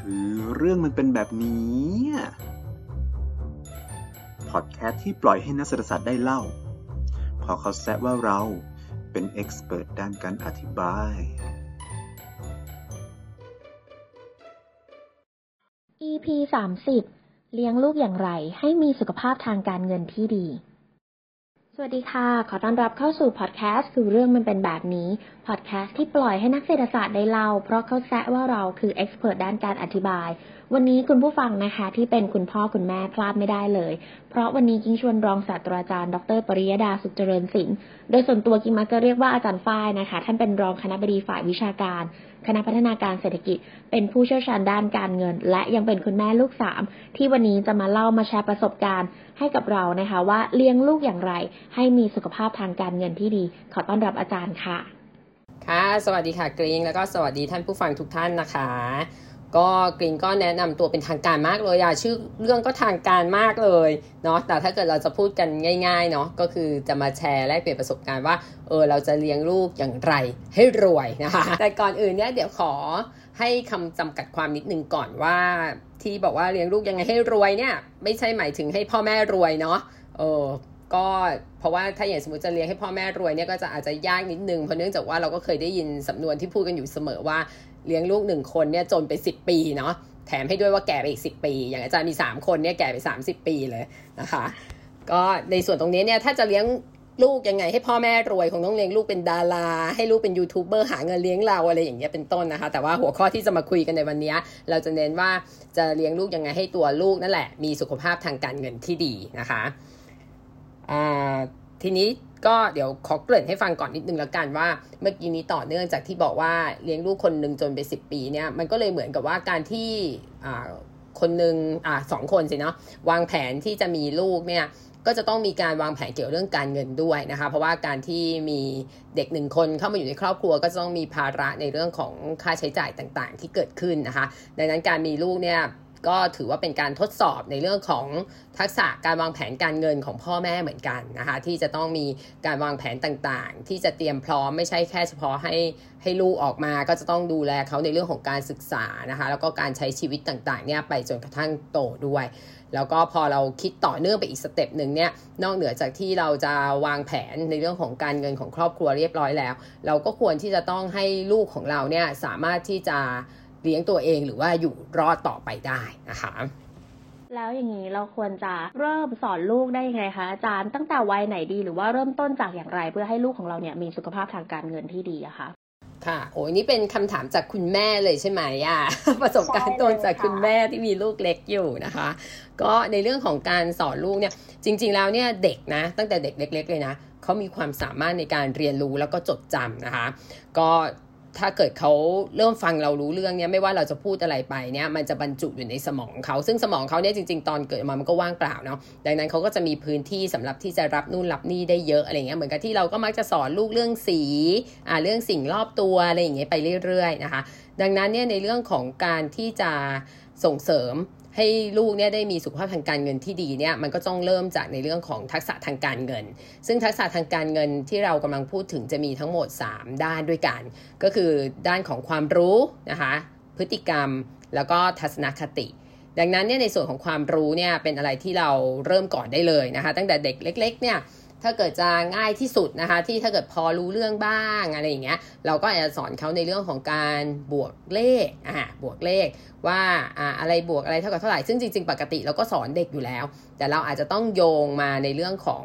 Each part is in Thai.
คือเรื่องมันเป็นแบบนี้พอดแคสต์ที่ปล่อยให้นักเศรษฐศาสตร์ได้เล่า พอเขาแซะว่าเราเป็นเอ็กซ์เพรสด้านการอธิบาย EP 30 เลี้ยงลูกอย่างไรให้มีสุขภาพทางการเงินที่ดี วัสดีค่ะ ขอต้อนรับเข้าสู่พอดแคสต์คือเรื่องมันเป็นแบบนี้ พอดแคสต์ที่ปล่อยให้นักเศรษฐศาสตร์ได้เล่า เพราะเขาแซะว่าเราคือเอ็กซ์เพรสด้านการอธิบาย วันนี้คุณผู้ฟังนะคะ ที่เป็นคุณพ่อคุณแม่พลาดไม่ได้เลย เพราะวันนี้กิ้งชวนรองศาสตราจารย์ ดร ปริยดาสุขเจริญศิลป์โดยส่วนตัวกิ้งมักจะเรียกว่าอาจารย์ฝ้ายนะคะ ท่านเป็นรองคณะบดีฝ่ายวิชาการ คณะพัฒนาการเศรษฐกิจ เป็นผู้เชี่ยวชาญด้านการเงิน และยังเป็นคุณแม่ลูกสามที่วันนี้จะมาเล่ามาแชร์ประสบการณ์ ให้กับเรานะคะ ว่าเลี้ยงลูกอย่างไร ให้มีสุขภาพทางการเงินที่ดี ขอต้อนรับอาจารย์ค่ะ ค่ะ สวัสดีค่ะกรีงแล้วก็สวัสดีท่านผู้ฟังทุกท่านนะคะ ก็กรีงก็แนะนำตัวเป็นทางการมากเลยอะชื่อเรื่องก็ทางการมากเลยเนาะแต่ถ้าเกิดเราจะพูดกันง่ายๆเนาะก็คือจะมาแชร์แลกเปลี่ยนประสบการณ์ว่าเออเราจะเลี้ยงลูกอย่างไรให้รวยนะคะแต่ก่อนอื่นเนี่ยเดี๋ยวขอให้คำจำกัดความนิดนึงก่อนว่า ที่บอกว่าเลี้ยงลูกยังไงให้รวยเนี่ย ไม่ใช่หมายถึงให้พ่อแม่รวยเนาะเออก็เพราะว่าถ้าอย่างสมมติจะเลี้ยงให้พ่อแม่รวยเนี่ยก็จะอาจจะยากนิดนึงเพราะเนื่องจากว่าเราก็เคยได้ยินสำนวนที่พูดกันอยู่เสมอว่า เลี้ยงลูกหนึ่งคนเนี่ยจนไปสิบปีเนาะแถมให้ด้วยว่าแก่ไปอีกสิบปี อย่างอาจารย์มีสามคนเนี่ยแก่ไปสามสิบปีเลยนะคะก็ในส่วนตรงนี้เนี่ยถ้าจะเลี้ยงลูกยังไงให้พ่อแม่รวยคงต้องเลี้ยงลูกเป็นดารา ให้ลูกเป็นยูทูบเบอร์หาเงินเลี้ยงเราอะไรอย่างเงี้ยเป็นต้นนะคะ แต่ว่าหัวข้อที่จะมาคุยกันในวันนี้ เราจะเน้นว่าจะเลี้ยงลูกยังไงให้ตัวลูกนั่นแหละ มีสุขภาพทางการเงินที่ดีนะคะอ่า ทีนี้ก็เดี๋ยวขอเกริ่นให้ฟังก่อนนิดนึงแล้วกันว่า เมื่อกี้นี้ต่อเนื่องจากที่บอกว่าเลี้ยงลูกคนหนึ่งจนไปสิปีเนี่ยมันก็เลยเหมือนกับว่าการที่คนหนึ่งอ่าสองคนสิเนาะวางแผนที่จะมีลูกเนี่ยก็จะต้องมีการวางแผนเกี่ยวเรื่องการเงินด้วยนะคะ เพราะว่าการที่มีเด็กหนึ่งคนเข้ามาอยู่ในครอบครัว ก็จะต้องมีภาระในเรื่องของค่าใช้จ่ายต่างๆ ที่เกิดขึ้นนะคะ ดังนั้นการมีลูกเนี่ย ก็ถือว่าเป็นการทดสอบในเรื่องของทักษะการวางแผนการเงินของพ่อแม่เหมือนกันนะคะที่จะต้องมีการวางแผนต่างๆ ที่จะเตรียมพร้อมไม่ใช่แค่เฉพาะให้ให้ลูกออกมาก็จะต้องดูแลเขาในเรื่องของการศึกษานะคะแล้วก็การใช้ชีวิตต่างๆเนี่ยไปจนกระทั่งโตด้วย แล้วก็พอเราคิดต่อเนื่องไปอีกสเต็ปหนึ่งเนี่ยนอกเหนือจากที่เราจะวางแผนในเรื่องของการเงินของครอบครัวเรียบร้อยแล้ว เราก็ควรที่จะต้องให้ลูกของเราเนี่ยสามารถที่จะ เลี้ยงตัวเองหรือว่าอยู่รอดต่อไปได้นะคะแล้วอย่างนี้เราควรจะเริ่มสอนลูกได้ยังไงคะอาจารย์ตั้งแต่วัยไหนดีหรือว่าเริ่มต้นจากอย่างไร เพื่อให้ลูกของเราเนี่ยมีสุขภาพทางการเงินที่ดีอะคะค่ะ โอ้ยนี่เป็นคำถามจากคุณแม่เลยใช่ไหมอะประสบการณ์ตรงจากคุณแม่ที่มีลูกเล็กอยู่นะคะ ก็ในเรื่องของการสอนลูกเนี่ย จริง ๆ แล้วเนี่ยเด็กนะ ตั้งแต่เด็กเล็ก ๆ เลยนะเขามีความสามารถในการเรียนรู้แล้วก็จดจำนะคะ ก็ ถ้าเกิดเขาเริ่มฟังเรารู้เรื่องเนี้ยไม่ว่าเราจะพูดอะไรไปเนี่ยมันจะบรรจุอยู่ในสมองเขา ซึ่งสมองเขาเนี่ยจริง ๆ ตอนเกิดมามันก็ว่างเปล่าเนาะดังนั้นเขาก็จะมีพื้นที่สำหรับที่จะรับนู่นรับนี่ได้เยอะอะไรเงี้ยเหมือนกับที่เราก็มักจะสอนลูกเรื่องสีอ่าเรื่องสิ่งรอบตัวอะไรอย่างเงี้ยไปเรื่อยๆนะคะ ดังนั้นเนี่ยในเรื่องของการที่จะส่งเสริม ให้ลูกเนี่ยได้มีสุขภาพทางการเงินที่ดีเนี่ยมันก็ต้องเริ่มจากในเรื่องของทักษะทางการเงิน ซึ่งทักษะทางการเงินที่เรากำลังพูดถึงจะมีทั้งหมด 3 ด้านด้วยกัน ก็คือด้านของความรู้นะคะพฤติกรรมแล้วก็ทัศนคติ ดังนั้นเนี่ยในส่วนของความรู้เนี่ยเป็นอะไรที่เราเริ่มก่อนได้เลยนะคะตั้งแต่เด็กเล็กๆเนี่ย ถ้าเกิดจะง่ายที่สุดนะคะ ที่ถ้าเกิดพอรู้เรื่องบ้างอะไรอย่างเงี้ยเราก็อาจจะสอนเขาในเรื่องของการบวกเลขอ่าบวกเลขว่าอ่าอะไรบวกอะไรเท่ากับเท่าไหร่ซึ่งจริง ๆ ปกติเราก็สอนเด็กอยู่แล้ว แต่เราอาจจะต้องโยงมาในเรื่องของ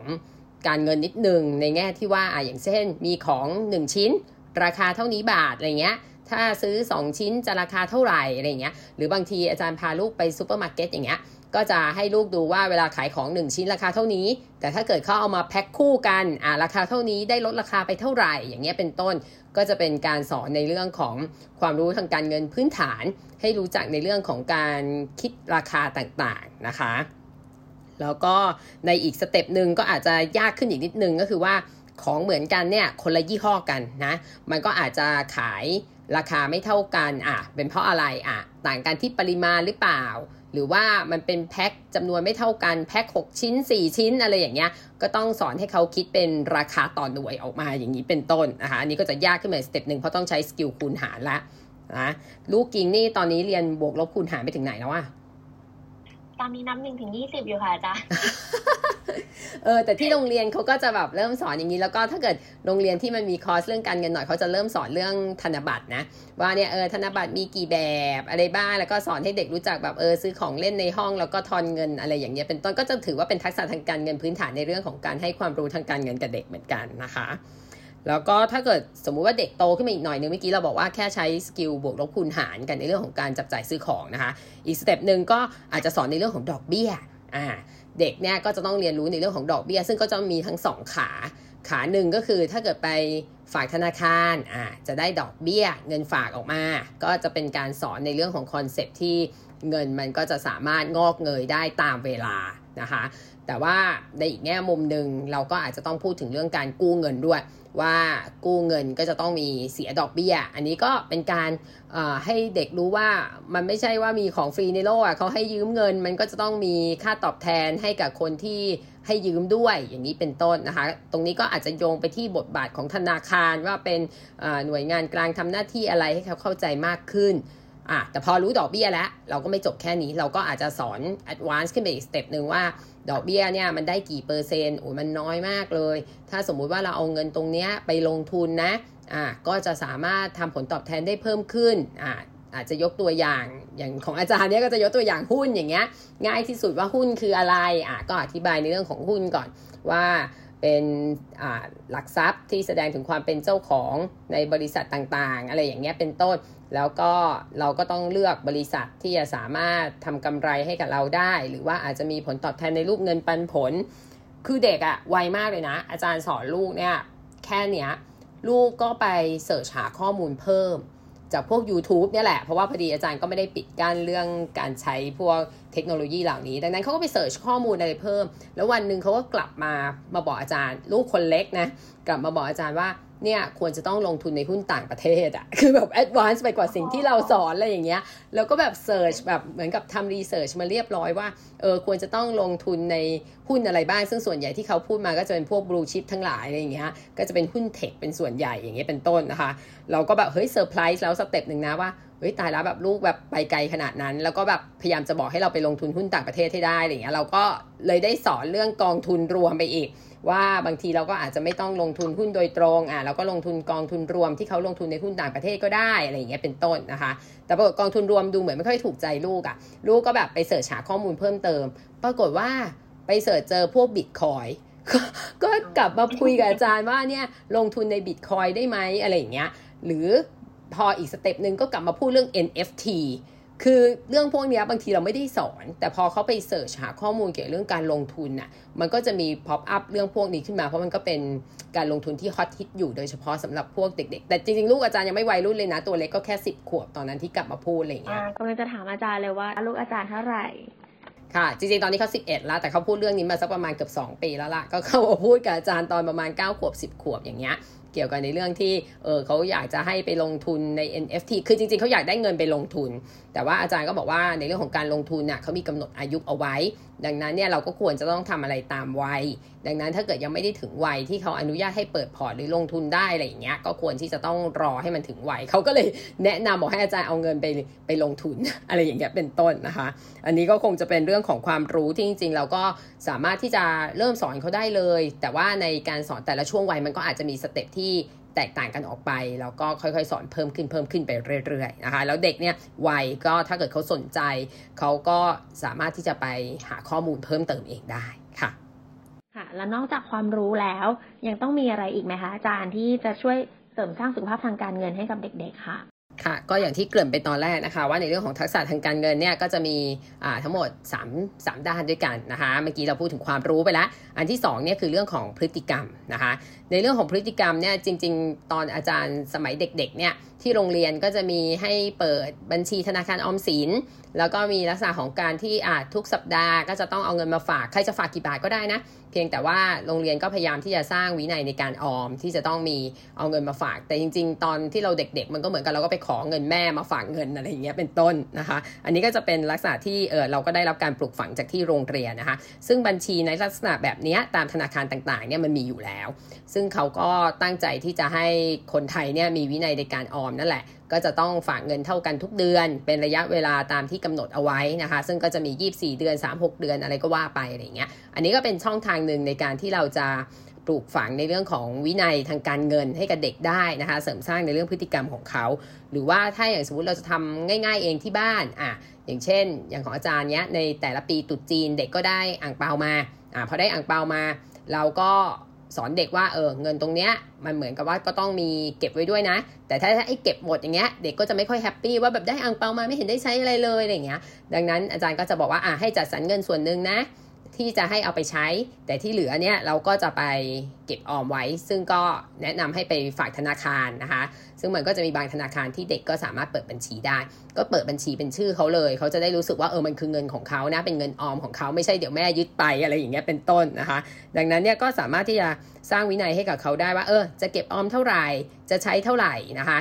การเงินนิดนึงในแง่ที่ว่าอ่าอย่างเช่น มีของ 1 ชิ้น ราคาเท่านี้บาทอะไรเงี้ยถ้าซื้อ 2 ชิ้นจะราคาเท่าไหร่อะไรเงี้ยหรือบางทีอาจารย์พาลูกไปซูเปอร์มาร์เก็ตอย่างเงี้ย ก็จะให้ลูกดูว่าเวลาขายของ 1 ชิ้นราคาเท่านี้ แต่ถ้าเกิดเขาเอามาแพ็คคู่กันอ่าราคาเท่านี้ได้ลดราคาไปเท่าไหร่ อย่างเงี้ยเป็นต้นก็จะเป็นการสอนในเรื่องของความรู้ทางการเงินพื้นฐาน ให้รู้จักในเรื่องของการคิดราคาต่างๆนะคะ แล้วก็ในอีก step หนึ่งก็อาจจะยากขึ้นอีกนิดนึงก็คือว่าของเหมือนกันเนี่ยคนละยี่ห้อกันนะ มันก็อาจจะขาย ราคาไม่เท่ากันอะเป็นเพราะอะไรอะต่างกันที่ปริมาณหรือเปล่า หรือว่ามันเป็นแพ็คจำนวนไม่เท่ากันแพ็ค6 ชิ้น 4 ชิ้นอะไรอย่างเงี้ยก็ต้องสอนให้เขาคิดเป็นราคาต่อหน่วยออกมาอย่างนี้เป็นต้นนะคะอันนี้ก็จะยากขึ้นมา step หนึ่งเพราะต้องใช้ skill คูณหารละนะลูกกิงนี่ตอนนี้เรียนบวกลบคูณหารไปถึงไหนแล้วอะ ตอนนี้นับหนึ่งถึงยี่สิบอยู่ค่ะอาจารย์เออแต่ที่โรงเรียนเขาก็จะแบบเริ่มสอนอย่างนี้ แล้วก็ถ้าเกิดโรงเรียนที่มันมีคอร์สเรื่องการเงินหน่อยเขาจะเริ่มสอนเรื่องธนบัตรนะ ว่าเนี่ยเออธนบัตรมีกี่แบบอะไรบ้างแล้วก็สอนให้เด็กรู้จักแบบเออซื้อของเล่นในห้องแล้วก็ทอนเงินอะไรอย่างเงี้ยเป็นต้นก็จะถือว่าเป็นทักษะทางการเงินพื้นฐานในเรื่องของการให้ความรู้ทางการเงินกับเด็กเหมือนกันนะคะ แล้วก็ถ้าเกิดสมมุติว่าเด็กโตขึ้นมาอีกหน่อยนึงเมื่อกี้เราบอกว่าแค่ใช้ skill บวกลบคูณหารกันในเรื่องของการจับจ่ายซื้อของนะคะ อีก step หนึ่งก็อาจจะสอนในเรื่องของดอกเบี้ยอ่าเด็กเนี่ยก็จะต้องเรียนรู้ในเรื่องของดอกเบี้ย ซึ่งก็จะมีทั้งสองขา ขาหนึ่งก็คือถ้าเกิดไปฝากธนาคารอ่าจะได้ดอกเบี้ย เงินฝากออกมา ก็จะเป็นการสอนในเรื่องของ concept ที่เงินมันก็จะสามารถงอกเงยได้ตามเวลานะคะ แต่ว่าในอีกแง่มุมหนึ่งเราก็อาจจะต้องพูดถึงเรื่องการกู้เงินด้วย ว่ากู้เงินก็จะต้องมีเสียดอกเบี้ย อันนี้ก็เป็นการให้เด็กรู้ว่ามันไม่ใช่ว่ามีของฟรีในโลกอะเขาให้ยืมเงิน มันก็จะต้องมีค่าตอบแทนให้กับคนที่ให้ยืมด้วยอย่างนี้เป็นต้นนะคะ ตรงนี้ก็อาจจะโยงไปที่บทบาทของธนาคารว่าเป็นหน่วยงานกลางทำหน้าที่อะไรให้เขาเข้าใจมากขึ้น อะแต่พอรู้ดอกเบี้ยแล้ว เราก็ไม่จบแค่นี้เราก็อาจจะสอน advance ขึ้นไปอีก step หนึ่งว่า ดอกเบี้ยเนี่ยมันได้กี่เปอร์เซ็นต์โอ้ยมันน้อยมากเลย ถ้าสมมุติว่าเราเอาเงินตรงนี้ไปลงทุนนะอะก็จะสามารถทำผลตอบแทนได้เพิ่มขึ้นอะอาจจะยกตัวอย่างอย่างของอาจารย์เนี่ยก็จะยกตัวอย่างหุ้นอย่างเงี้ยง่ายที่สุดว่าหุ้นคืออะไรอะก็อธิบายในเรื่องของหุ้นก่อนว่า เป็นหลักทรัพย์ที่แสดงถึงความเป็นเจ้าของในบริษัทต่างๆ อะไรอย่างเงี้ยเป็นต้น แล้วก็เราก็ต้องเลือกบริษัทที่จะสามารถทำกำไรให้กับเราได้ หรือว่าอาจจะมีผลตอบแทนในรูปเงินปันผล คือเด็กอะไวมากเลยนะ อาจารย์สอนลูกเนี่ยแค่เนี้ยลูกก็ไป search หาข้อมูลเพิ่ม จากพวก YouTube เนี่ยแหละ เพราะว่าพอดีอาจารย์ก็ไม่ได้ปิดกั้นเรื่องการใช้พวกเทคโนโลยีเหล่านี้ ดังนั้นเขาก็ไป search ข้อมูลอะไรเพิ่ม แล้ววันหนึ่งเขาก็กลับมามาบอกอาจารย์ ลูกคนเล็กนะ กลับมาบอกอาจารย์ว่า เนี่ยควรจะต้องลงทุนในหุ้นต่างประเทศอะคือแบบ advance ไปกว่าสิ่งที่เราสอนอะไรอย่างเงี้ย แล้วก็แบบ search แบบเหมือนกับทำ research มาเรียบร้อยว่าเออควรจะต้องลงทุนในหุ้นอะไรบ้าง ซึ่งส่วนใหญ่ที่เขาพูดมาก็จะเป็นพวก blue chip ทั้งหลายอะไรอย่างเงี้ยก็จะเป็นหุ้น tech เป็นส่วนใหญ่อย่างเงี้ยเป็นต้นนะคะ เราก็แบบเฮ้ยเซอร์ไพรส์แล้ว step หนึ่งนะว่าเฮ้ยตายแล้วแบบลูกแบบไปไกลขนาดนั้น แล้วก็แบบพยายามจะบอกให้เราไปลงทุนหุ้นต่างประเทศให้ได้อะไรเงี้ยเราก็เลยได้สอนเรื่องกองทุนรวมไปอีก ว่าบางทีเราก็อาจจะไม่ต้องลงทุนหุ้นโดยตรงอะเราก็ลงทุนกองทุนรวมที่เขาลงทุนในหุ้นต่างประเทศก็ได้อะไรอย่างเงี้ยเป็นต้นนะคะ แต่ปรากฏกองทุนรวมดูเหมือนไม่ค่อยถูกใจลูกอะลูกก็แบบไป search หาข้อมูลเพิ่มเติม ปรากฏว่าไป search เจอพวกบิตคอยน์ก็กลับมาคุยกับอาจารย์ว่าเนี่ยลงทุนในบิตคอยน์ได้ไหมอะไรอย่างเงี้ยหรือพออีก step หนึ่งก็กลับมาพูดเรื่อง NFT คือเรื่องพวกนี้บางทีเราไม่ได้สอน แต่พอเขาไป search หาข้อมูลเกี่ยวกับเรื่องการลงทุนน่ะมันก็จะมี pop up เรื่องพวกนี้ขึ้นมา เพราะมันก็เป็นการลงทุนที่ฮอตฮิตอยู่โดยเฉพาะสำหรับพวกเด็ก ๆ แต่จริงๆ ลูกอาจารย์ยังไม่วัยรุ่นเลยนะ ตัวเล็กก็แค่สิบขวบตอนนั้นที่กลับมาพูดอะไรอย่างเงี้ยก็เลยจะถามอาจารย์เลยว่าลูกอาจารย์เท่าไหร่ค่ะจริงๆ ตอนนี้เขา11 แล้ว แต่เขาพูดเรื่องนี้มาสักประมาณเกือบ2 ปีแล้วล่ะ ก็เข้ามาพูดกับอาจารย์ตอนประมาณ 9 ขวบ 10 ขวบอย่างเงี้ย เกี่ยวกับในเรื่องที่เออเขาอยากจะให้ไปลงทุนใน NFT คือจริงๆเขาอยากได้เงินไปลงทุน แต่ว่าอาจารย์ก็บอกว่าในเรื่องของการลงทุนน่ะเขามีกำหนดอายุเอาไว้ ดังนั้นเนี่ยเราก็ควรจะต้องทำอะไรตามวัย ดังนั้นถ้าเกิดยังไม่ได้ถึงวัยที่เขาอนุญาตให้เปิดพอร์ตหรือลงทุนได้อะไรอย่างเงี้ยก็ควรที่จะต้องรอให้มันถึงวัยเขาก็เลยแนะนำบอกให้อาจารย์เอาเงินไปไปลงทุนอะไรอย่างเงี้ยเป็นต้นนะคะ อันนี้ก็คงจะเป็นเรื่องของความรู้ที่จริงๆเราก็สามารถที่จะเริ่มสอนเขาได้เลย แต่ว่าในการสอนแต่ละช่วงวัยมันก็อาจจะมี step ที่แตกต่างกันออกไป แล้วก็ค่อยๆ สอนเพิ่มขึ้นเพิ่มขึ้นไปเรื่อยๆนะคะแล้วเด็กเนี่ยวัยก็ถ้าเกิดเขาสนใจ เขาก็สามารถที่จะไปหาข้อมูลเพิ่มเติมเองได้ค่ะค่ะแล้วนอกจากความรู้แล้ว ยังต้องมีอะไรอีกไหมคะอาจารย์ที่จะช่วยเสริมสร้างสุขภาพทางการเงินให้กับเด็ก ๆ ค่ะ ค่ะก็อย่างที่เกริ่นไปตอนแรกนะคะ ว่าในเรื่องของทักษะทางการเงินเนี่ยก็จะมีทั้งหมด 3 3 ด้านด้วยกันนะคะเมื่อกี้เราพูดถึงความรู้ไปแล้ว อันที่2เนี่ยคือเรื่องของพฤติกรรมนะคะในเรื่องของพฤติกรรมเนี่ยจริง ๆ ตอนอาจารย์สมัยเด็กๆเนี่ยที่โรงเรียนก็จะมีให้เปิดบัญชีธนาคารออมสิน แล้วก็มีลักษณะของการที่อาจทุกสัปดาห์ก็จะต้องเอาเงินมาฝากใครจะฝากกี่บาทก็ได้นะ เพียงแต่ว่าโรงเรียนก็พยายามที่จะสร้างวินัยในการออมที่จะต้องมีเอาเงินมาฝาก แต่จริง ๆ ตอนที่เราเด็ก ๆ มันก็เหมือนกันเราก็ไปขอเงินแม่มาฝากเงินอะไรอย่างเงี้ยเป็นต้นนะคะ อันนี้ก็จะเป็นลักษณะที่เออเราก็ได้รับการปลูกฝังจากที่โรงเรียนนะคะ ซึ่งบัญชีในลักษณะแบบนี้ตามธนาคารต่างๆเนี่ยมันมีอยู่แล้ว ซึ่งเขาก็ตั้งใจที่จะให้คนไทยเนี่ยมีวินัยในการออมนั่นแหละ ก็จะต้องฝากเงินเท่ากันทุกเดือน เป็นระยะเวลาตามที่กำหนดเอาไว้นะคะ ซึ่งก็จะมี 24 เดือน 36 เดือนอะไรก็ว่าไปอะไรเงี้ย อันนี้ก็เป็นช่องทางหนึ่งในการที่เราจะปลูกฝังในเรื่องของวินัยทางการเงินให้กับเด็กได้นะคะ เสริมสร้างในเรื่องพฤติกรรมของเขา หรือว่าถ้าอย่างสมมติเราจะทำง่าย ๆ เองที่บ้านอะอย่างเช่น อย่างของอาจารย์เนี้ยในแต่ละปีตุดจีนเด็กก็ได้อ่างเปามาอ่าพอได้อ่างเปามา เราก็ สอนเด็กว่าเออเงินตรงเนี้ยมันเหมือนกับว่าก็ต้องมีเก็บไว้ด้วยนะ แต่ถ้าไอ้เก็บหมดอย่างเงี้ยเด็กก็จะไม่ค่อยแฮปปี้ว่าแบบได้อังเปามาไม่เห็นได้ใช้อะไรเลยอะไรเงี้ยดังนั้นอาจารย์ก็จะบอกว่าอ่าให้จัดสรรเงินส่วนหนึ่งนะ ที่จะให้เอาไปใช้ แต่ที่เหลือเนี่ยเราก็จะไปเก็บออมไว้ ซึ่งก็แนะนำให้ไปฝากธนาคารนะคะ ซึ่งมันก็จะมีบางธนาคารที่เด็กก็สามารถเปิดบัญชีได้ ก็เปิดบัญชีเป็นชื่อเขาเลย เขาจะได้รู้สึกว่าเออมันคือเงินของเขานะ เป็นเงินออมของเขาไม่ใช่เดี๋ยวแม่ยึดไปอะไรอย่างเงี้ยเป็นต้นนะคะ ดังนั้นเนี่ยก็สามารถที่จะสร้างวินัยให้กับเขาได้ว่า เออจะเก็บออมเท่าไหร่จะใช้เท่าไหร่นะคะ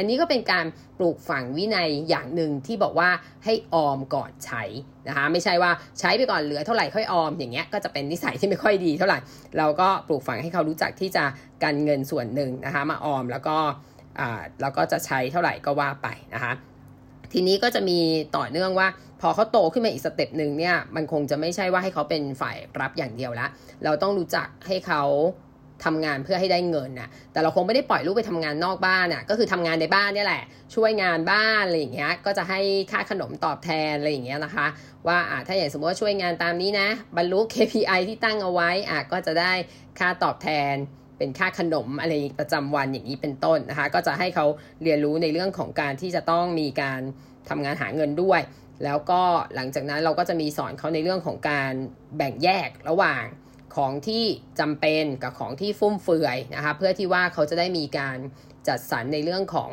อันนี้ก็เป็นการปลูกฝังวินัยอย่างหนึ่งที่บอกว่าให้ออมก่อนใช้นะคะไม่ใช่ว่าใช้ไปก่อนเหลือเท่าไหร่ค่อยออมอย่างเงี้ยก็จะเป็นนิสัยที่ไม่ค่อยดีเท่าไหร่เราก็ปลูกฝังให้เขารู้จักที่จะกันเงินส่วนหนึ่งนะคะมาออมแล้วก็อ่าแล้วก็จะใช้เท่าไหร่ก็ว่าไปนะคะทีนี้ก็จะมีต่อเนื่องว่า พอเขาโตขึ้นมาอีกสเต็ปหนึ่งเนี่ยมันคงจะไม่ใช่ว่าให้เขาเป็นฝ่ายรับอย่างเดียวละเราต้องรู้จักให้เขา ทำงานเพื่อให้ได้เงินน่ะแต่เราคงไม่ได้ปล่อยลูกไปทำงานนอกบ้านน่ะก็คือทำงานในบ้านนี่แหละ ช่วยงานบ้านอะไรอย่างเงี้ยก็จะให้ค่าขนมตอบแทนอะไรอย่างเงี้ยนะคะ ว่าอ่าถ้าอย่างสมมติว่าช่วยงานตามนี้นะ บรรลุ KPI ที่ตั้งเอาไว้อะก็จะได้ค่าตอบแทนเป็นค่าขนมอะไรประจำวันอย่างนี้เป็นต้นนะคะ ก็จะให้เขาเรียนรู้ในเรื่องของการที่จะต้องมีการทำงานหาเงินด้วย แล้วก็หลังจากนั้นเราก็จะมีสอนเขาในเรื่องของการแบ่งแยกระหว่าง ของที่จำเป็นกับของที่ฟุ่มเฟือยนะคะเพื่อที่ว่าเขาจะได้มีการจัดสรรในเรื่องของ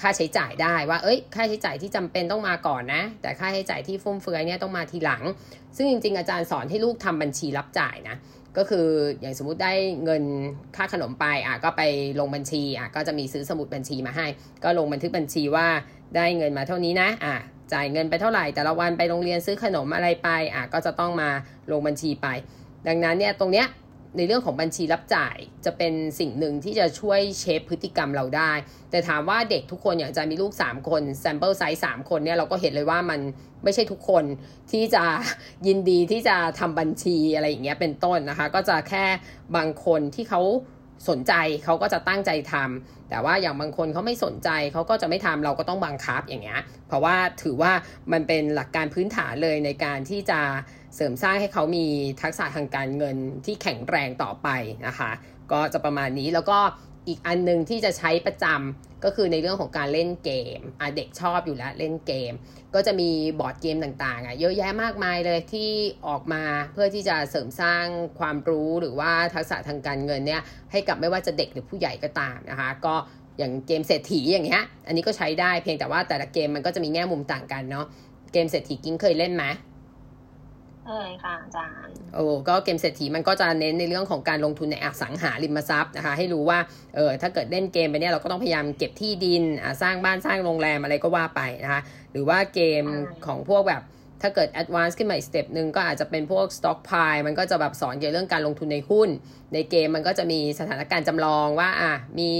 ค่าใช้จ่ายได้ว่า เอ้ย ค่าใช้จ่ายที่จำเป็นต้องมาก่อนนะ แต่ค่าใช้จ่ายที่ฟุ่มเฟือยเนี่ยต้องมาทีหลัง ซึ่งจริง ๆ อาจารย์สอนให้ลูกทำบัญชีรับจ่ายนะ ก็คืออย่างสมมุติได้เงินค่าขนมไปอะก็ไปลงบัญชีอะก็จะมีซื้อสมุดบัญชีมาให้ ก็ลงบันทึกบัญชีว่าได้เงินมาเท่านี้นะอะจ่ายเงินไปเท่าไหร่แต่ละวันไปโรงเรียนซื้อขนมอะไรไปอะก็จะต้องมาลงบัญชีไป ดังนั้นเนี่ยตรงเนี้ยในเรื่องของบัญชีรับจ่ายจะเป็นสิ่งหนึ่งที่จะช่วย shape พฤติกรรมเราได้ แต่ถามว่าเด็กทุกคนอย่างจะมีลูก 3 คน sample size 3คนเนี่ยเราก็เห็นเลยว่ามันไม่ใช่ทุกคนที่จะยินดีที่จะทำบัญชีอะไรอย่างเงี้ยเป็นต้นนะคะ ก็จะแค่บางคนที่เขาสนใจเขาก็จะตั้งใจทำแต่ว่าอย่างบางคนเขาไม่สนใจเขาก็จะไม่ทำเราก็ต้องบังคับอย่างเงี้ยเพราะว่าถือว่ามันเป็นหลักการพื้นฐานเลยในการที่จะ เสริมสร้างให้เขามีทักษะทางการเงินที่แข็งแรงต่อไปนะคะ ก็จะประมาณนี้แล้วก็อีกอันนึงที่จะใช้ประจำก็คือในเรื่องของการเล่นเกมเด็กชอบอยู่แล้วเล่นเกม ก็จะมีบอร์ดเกมต่างๆอะเยอะแยะมากมายเลยที่ออกมาเพื่อที่จะเสริมสร้างความรู้หรือว่าทักษะทางการเงินเนี่ยให้กับไม่ว่าจะเด็กหรือผู้ใหญ่ก็ตามนะคะ ก็อย่างเกมเศรษฐีอย่างเงี้ยอันนี้ก็ใช้ได้เพียงแต่ว่าแต่ละเกมมันก็จะมีแง่มุมต่างกันเนาะเกมเศรษฐีกิ้งเคยเล่นไหม เออค่ะอาจารย์โอ้ก็เกมเศรษฐีมันก็จะเน้นในเรื่องของการลงทุนในอสังหาริมทรัพย์นะคะ ให้รู้ว่าเออถ้าเกิดเล่นเกมไปเนี่ยเราก็ต้องพยายามเก็บที่ดินสร้างบ้านสร้างโรงแรมอะไรก็ว่าไปนะคะ หรือว่าเกมของพวกแบบถ้าเกิด advance ขึ้นมาอีก step หนึ่งก็อาจจะเป็นพวก Stockpile มันก็จะแบบสอนเกี่ยวเรื่องการลงทุนในหุ้น ในเกมมันก็จะมีสถานการณ์จำลองว่าอะมี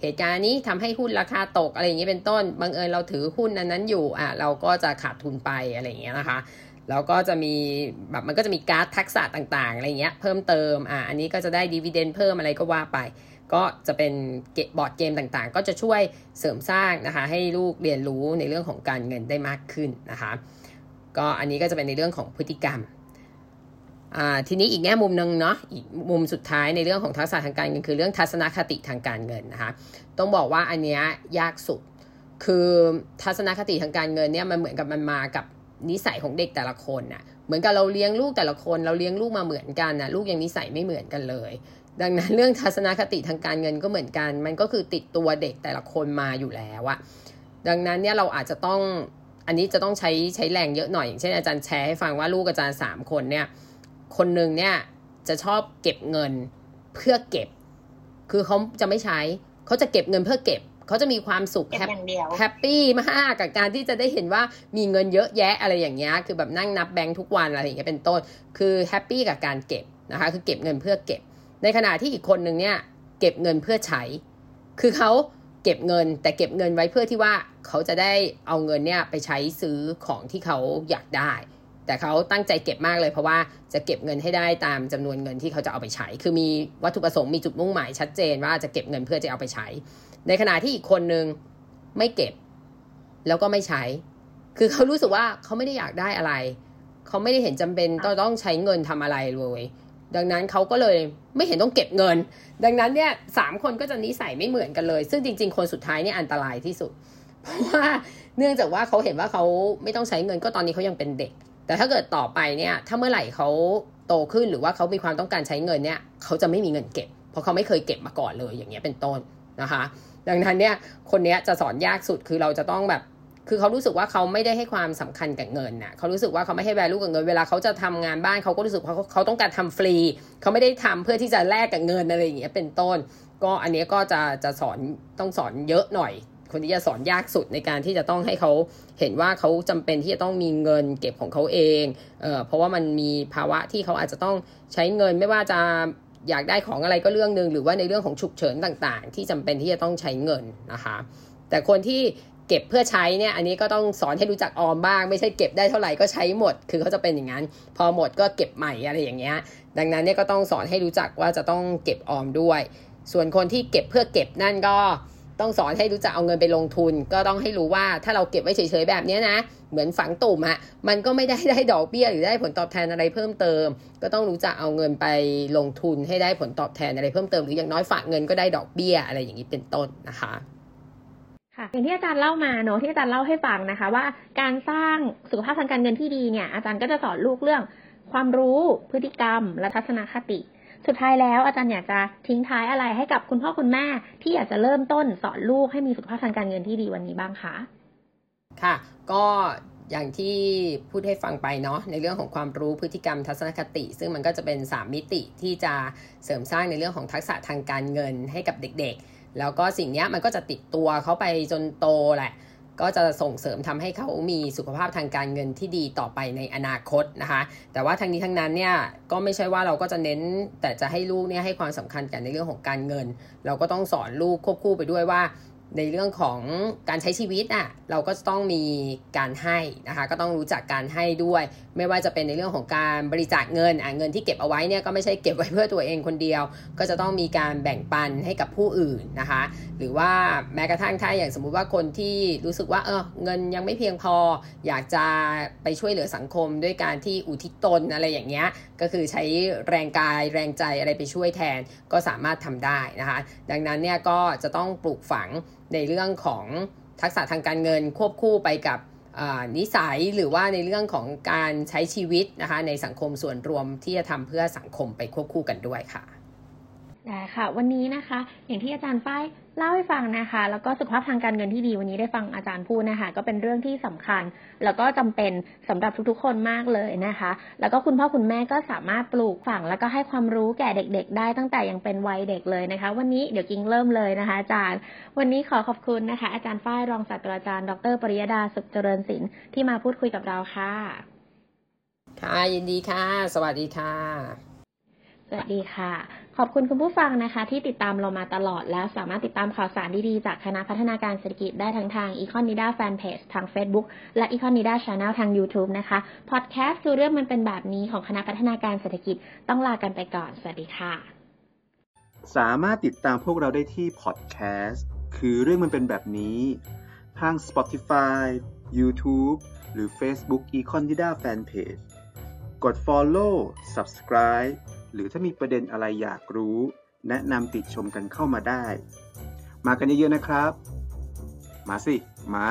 เหตุการณ์นี้ทำให้หุ้นราคาตกอะไรอย่างนี้เป็นต้น บังเอิญเราถือหุ้นนั้นนั้นอยู่อะเราก็จะขาดทุนไปอะไรอย่างเงี้ยนะคะ แล้วก็จะมีแบบมันก็จะมีการ์ดทักษะต่างๆอะไรเงี้ยเพิ่มเติมอะอันนี้ก็จะได้ดีเวเดนเพิ่มอะไรก็ว่าไป ก็จะเป็นเกบอร์ดเกมต่างๆ ก็จะช่วยเสริมสร้างนะคะ ให้ลูกเรียนรู้ในเรื่องของการเงินได้มากขึ้นนะคะก็อันนี้ก็จะเป็นในเรื่องของพฤติกรรมอ่าทีนี้อีกแง่มุมหนึ่งเนาะอีกมุมสุดท้ายในเรื่องของทักษะทางการเงินคือเรื่องทัศนคติทางการเงินนะคะต้องบอกว่าอันนี้ยากสุด คือทัศนคติทางการเงินเนี่ยมันเหมือนกับมันมากับ นิสัยของเด็กแต่ละคนน่ะ เหมือนกับเราเลี้ยงลูกแต่ละคน เราเลี้ยงลูกมาเหมือนกันน่ะ ลูกยังนิสัยไม่เหมือนกันเลย ดังนั้นเรื่องทัศนคติทางการเงินก็เหมือนกัน มันก็คือติดตัวเด็กแต่ละคนมาอยู่แล้วอะดังนั้นเนี่ยเราอาจจะต้องอันนี้จะต้องใช้ใช้แรงเยอะหน่อยอย่างเช่นอาจารย์แชร์ให้ฟังว่าลูกอาจารย์สามคนเนี่ย คนหนึ่งเนี่ยจะชอบเก็บเงินเพื่อเก็บ คือเขาจะไม่ใช้เขาจะเก็บเงินเพื่อเก็บ เขาจะมีความสุขแฮปปี้มากกับการที่จะได้เห็นว่ามีเงินเยอะแยะอะไรอย่างเงี้ยคือแบบนั่งนับแบงค์ทุกวันอะไรอย่างเงี้ยเป็นต้น คือแฮปปี้กับการเก็บนะคะ คือเก็บเงินเพื่อเก็บ ในขณะที่อีกคนหนึ่งเนี่ยเก็บเงินเพื่อใช้ คือเขาเก็บเงินแต่เก็บเงินไว้เพื่อที่ว่าเขาจะได้เอาเงินเนี่ยไปใช้ซื้อของที่เขาอยากได้ แต่เขาตั้งใจเก็บมากเลยเพราะว่าจะเก็บเงินให้ได้ตามจำนวนเงินที่เขาจะเอาไปใช้ คือมีวัตถุประสงค์มีจุดมุ่งหมายชัดเจนว่าจะเก็บเงินเพื่อจะเอาไปใช้ ในขณะที่อีกคนนึงไม่เก็บ แล้วก็ไม่ใช้ คือเขารู้สึกว่าเขาไม่ได้อยากได้อะไร เขาไม่ได้เห็นจำเป็นต้องต้องใช้เงินทำอะไรเลยดังนั้นเขาก็เลยไม่เห็นต้องเก็บเงิน ดังนั้นเนี่ยสามคนก็จะนิสัยไม่เหมือนกันเลย ซึ่งจริง ๆ คนสุดท้ายเนี่ยอันตรายที่สุด เพราะว่าเนื่องจากว่าเขาเห็นว่าเขาไม่ต้องใช้เงินก็ตอนนี้เขายังเป็นเด็ก แต่ถ้าเกิดต่อไปเนี่ยถ้าเมื่อไหร่เขาโตขึ้นหรือว่าเขามีความต้องการใช้เงินเนี่ยเขาจะไม่มีเงินเก็บ เพราะเขาไม่เคยเก็บมาก่อนเลยอย่างเงี้ยเป็นต้นนะคะ ดังนั้นเนี่ยคนเนี้ยจะสอนยากสุดคือเราจะต้องแบบคือเขารู้สึกว่าเขาไม่ได้ให้ความสำคัญกับเงินน่ะเขารู้สึกว่าเขาไม่ให้ value กับเงิน เวลาเขาจะทำงานบ้านเขาก็รู้สึกว่าเขาเขาต้องการทำฟรี เขาไม่ได้ทำเพื่อที่จะแลกกับเงินอะไรอย่างเงี้ยเป็นต้น ก็อันนี้ก็จะจะสอนต้องสอนเยอะหน่อย คนที่จะสอนยากสุดในการที่จะต้องให้เขาเห็นว่าเขาจำเป็นที่จะต้องมีเงินเก็บของเขาเองเออเพราะว่ามันมีภาวะที่เขาอาจจะต้องใช้เงินไม่ว่าจะ อยากได้ของอะไรก็เรื่องหนึ่งหรือว่าในเรื่องของฉุกเฉินต่างๆ ที่จำเป็นที่จะต้องใช้เงินนะคะ แต่คนที่เก็บเพื่อใช้เนี่ย อันนี้ก็ต้องสอนให้รู้จักออมบ้าง ไม่ใช่เก็บได้เท่าไหร่ก็ใช้หมด คือเขาจะเป็นอย่างนั้น พอหมดก็เก็บใหม่อะไรอย่างเงี้ย ดังนั้นเนี่ยก็ต้องสอนให้รู้จักว่าจะต้องเก็บออมด้วย ส่วนคนที่เก็บเพื่อเก็บนั่นก็ ต้องสอนให้รู้จักเอาเงินไปลงทุน ก็ต้องให้รู้ว่าถ้าเราเก็บไว้เฉยๆแบบนี้นะ เหมือนฝังตุ่มอะมันก็ไม่ได้ได้ดอกเบี้ยหรือได้ผลตอบแทนอะไรเพิ่มเติม ก็ต้องรู้จักเอาเงินไปลงทุนให้ได้ผลตอบแทนอะไรเพิ่มเติมหรืออย่างน้อยฝากเงินก็ได้ดอกเบี้ยอะไรอย่างนี้เป็นต้นนะคะค่ะอย่างที่อาจารย์เล่ามาเนอะที่อาจารย์เล่าให้ฟังนะคะ ว่าการสร้างสุขภาพทางการเงินที่ดีเนี่ยอาจารย์ก็จะสอนลูกเรื่อง ความรู้พฤติกรรม และทัศนคติ สุดท้ายแล้วอาจารย์อยากจะทิ้งท้ายอะไรให้กับคุณพ่อคุณแม่ที่อยากจะเริ่มต้นสอนลูกให้มีสุขภาพทางการเงินที่ดีวันนี้บ้างคะค่ะ ก็อย่างที่พูดให้ฟังไปเนาะในเรื่องของความรู้พฤติกรรมทัศนคติ ซึ่งมันก็จะเป็น 3 มิติที่จะเสริมสร้างในเรื่องของทักษะทางการเงินให้กับเด็กๆ แล้วก็สิ่งนี้มันก็จะติดตัวเขาไปจนโตแหละ ก็จะส่งเสริมทำให้เขามีสุขภาพทางการเงินที่ดีต่อไปในอนาคตนะคะ แต่ว่าทั้งนี้ทั้งนั้นเนี่ยก็ไม่ใช่ว่าเราก็จะเน้นแต่จะให้ลูกเนี่ยให้ความสำคัญกันในเรื่องของการเงิน เราก็ต้องสอนลูกควบคู่ไปด้วยว่า ในเรื่องของการใช้ชีวิตอะเราก็ต้องมีการให้นะคะก็ต้องรู้จักการให้ด้วย ไม่ว่าจะเป็นในเรื่องของการบริจาคเงินอะเงินที่เก็บเอาไว้เนี่ยก็ไม่ใช่เก็บไว้เพื่อตัวเองคนเดียว ก็จะต้องมีการแบ่งปันให้กับผู้อื่นนะคะ หรือว่าแม้กระทั่งถ้าอย่างสมมุติว่าคนที่รู้สึกว่าเออเงินยังไม่เพียงพอ อยากจะไปช่วยเหลือสังคม ด้วยการที่อุทิศตนอะไรอย่างเงี้ยก็คือใช้แรงกายแรงใจอะไรไปช่วยแทนก็สามารถทำได้นะคะ ดังนั้นเนี่ยก็จะต้องปลูกฝัง ในเรื่องของทักษะทางการเงินควบคู่ไปกับนิสัยหรือว่าในเรื่องของการใช้ชีวิตนะคะในสังคมส่วนรวมที่จะทำเพื่อสังคมไปควบคู่กันด้วยค่ะได้ค่ะ วันนี้นะคะ อย่างที่อาจารย์ป้าย เล่าให้ฟังนะคะ แล้วก็สุขภาพทางการเงินที่ดีวันนี้ได้ฟังอาจารย์พูดนะคะ ก็เป็นเรื่องที่สำคัญ แล้วก็จำเป็นสำหรับทุกๆ คนมากเลยนะคะ แล้วก็คุณพ่อคุณแม่ก็สามารถปลูกฝัง แล้วก็ให้ความรู้แก่เด็ก ๆ ได้ตั้งแต่ยังเป็นวัยเด็กเลยนะคะ วันนี้เดี๋ยวกิ้งเริ่มเลยนะคะอาจารย์ วันนี้ขอขอบคุณนะคะ อาจารย์ฝ้ายรองศาสตราจารย์ ดรปริยดาสุขเจริญศิลป์ที่มาพูดคุยกับเราค่ะ ค่ะยินดีค่ะ สวัสดีค่ะ สวัสดีค่ะ ขอบคุณคุณผู้ฟังนะคะ ที่ติดตามเรามาตลอดแล้วสามารถติดตามข่าวสารดีๆ จากคณะพัฒนาการเศรษฐกิจได้ทั้งทาง e c o n i d a Fanpage ทาง Facebook และ e c o n i d a Channel ทาง YouTube นะคะพอดแคสต์คือเรื่องมันเป็นแบบนี้ของคณะพัฒนาการเศรษฐกิจต้องลากันไปก่อน สวัสดีค่ะ สามารถติดตามพวกเราได้ที่พอดแคสต์คือเรื่องมันเป็นแบบนี้ ทาง Spotify YouTube หรือ Facebook e c o n i d a Fanpage กด Follow Subscribe รือถ้ามีประเด็นอะไรอยากรู้ แนะนำติดชมกันเข้ามาได้ มากันเยอะๆนะครับ มาสิ มา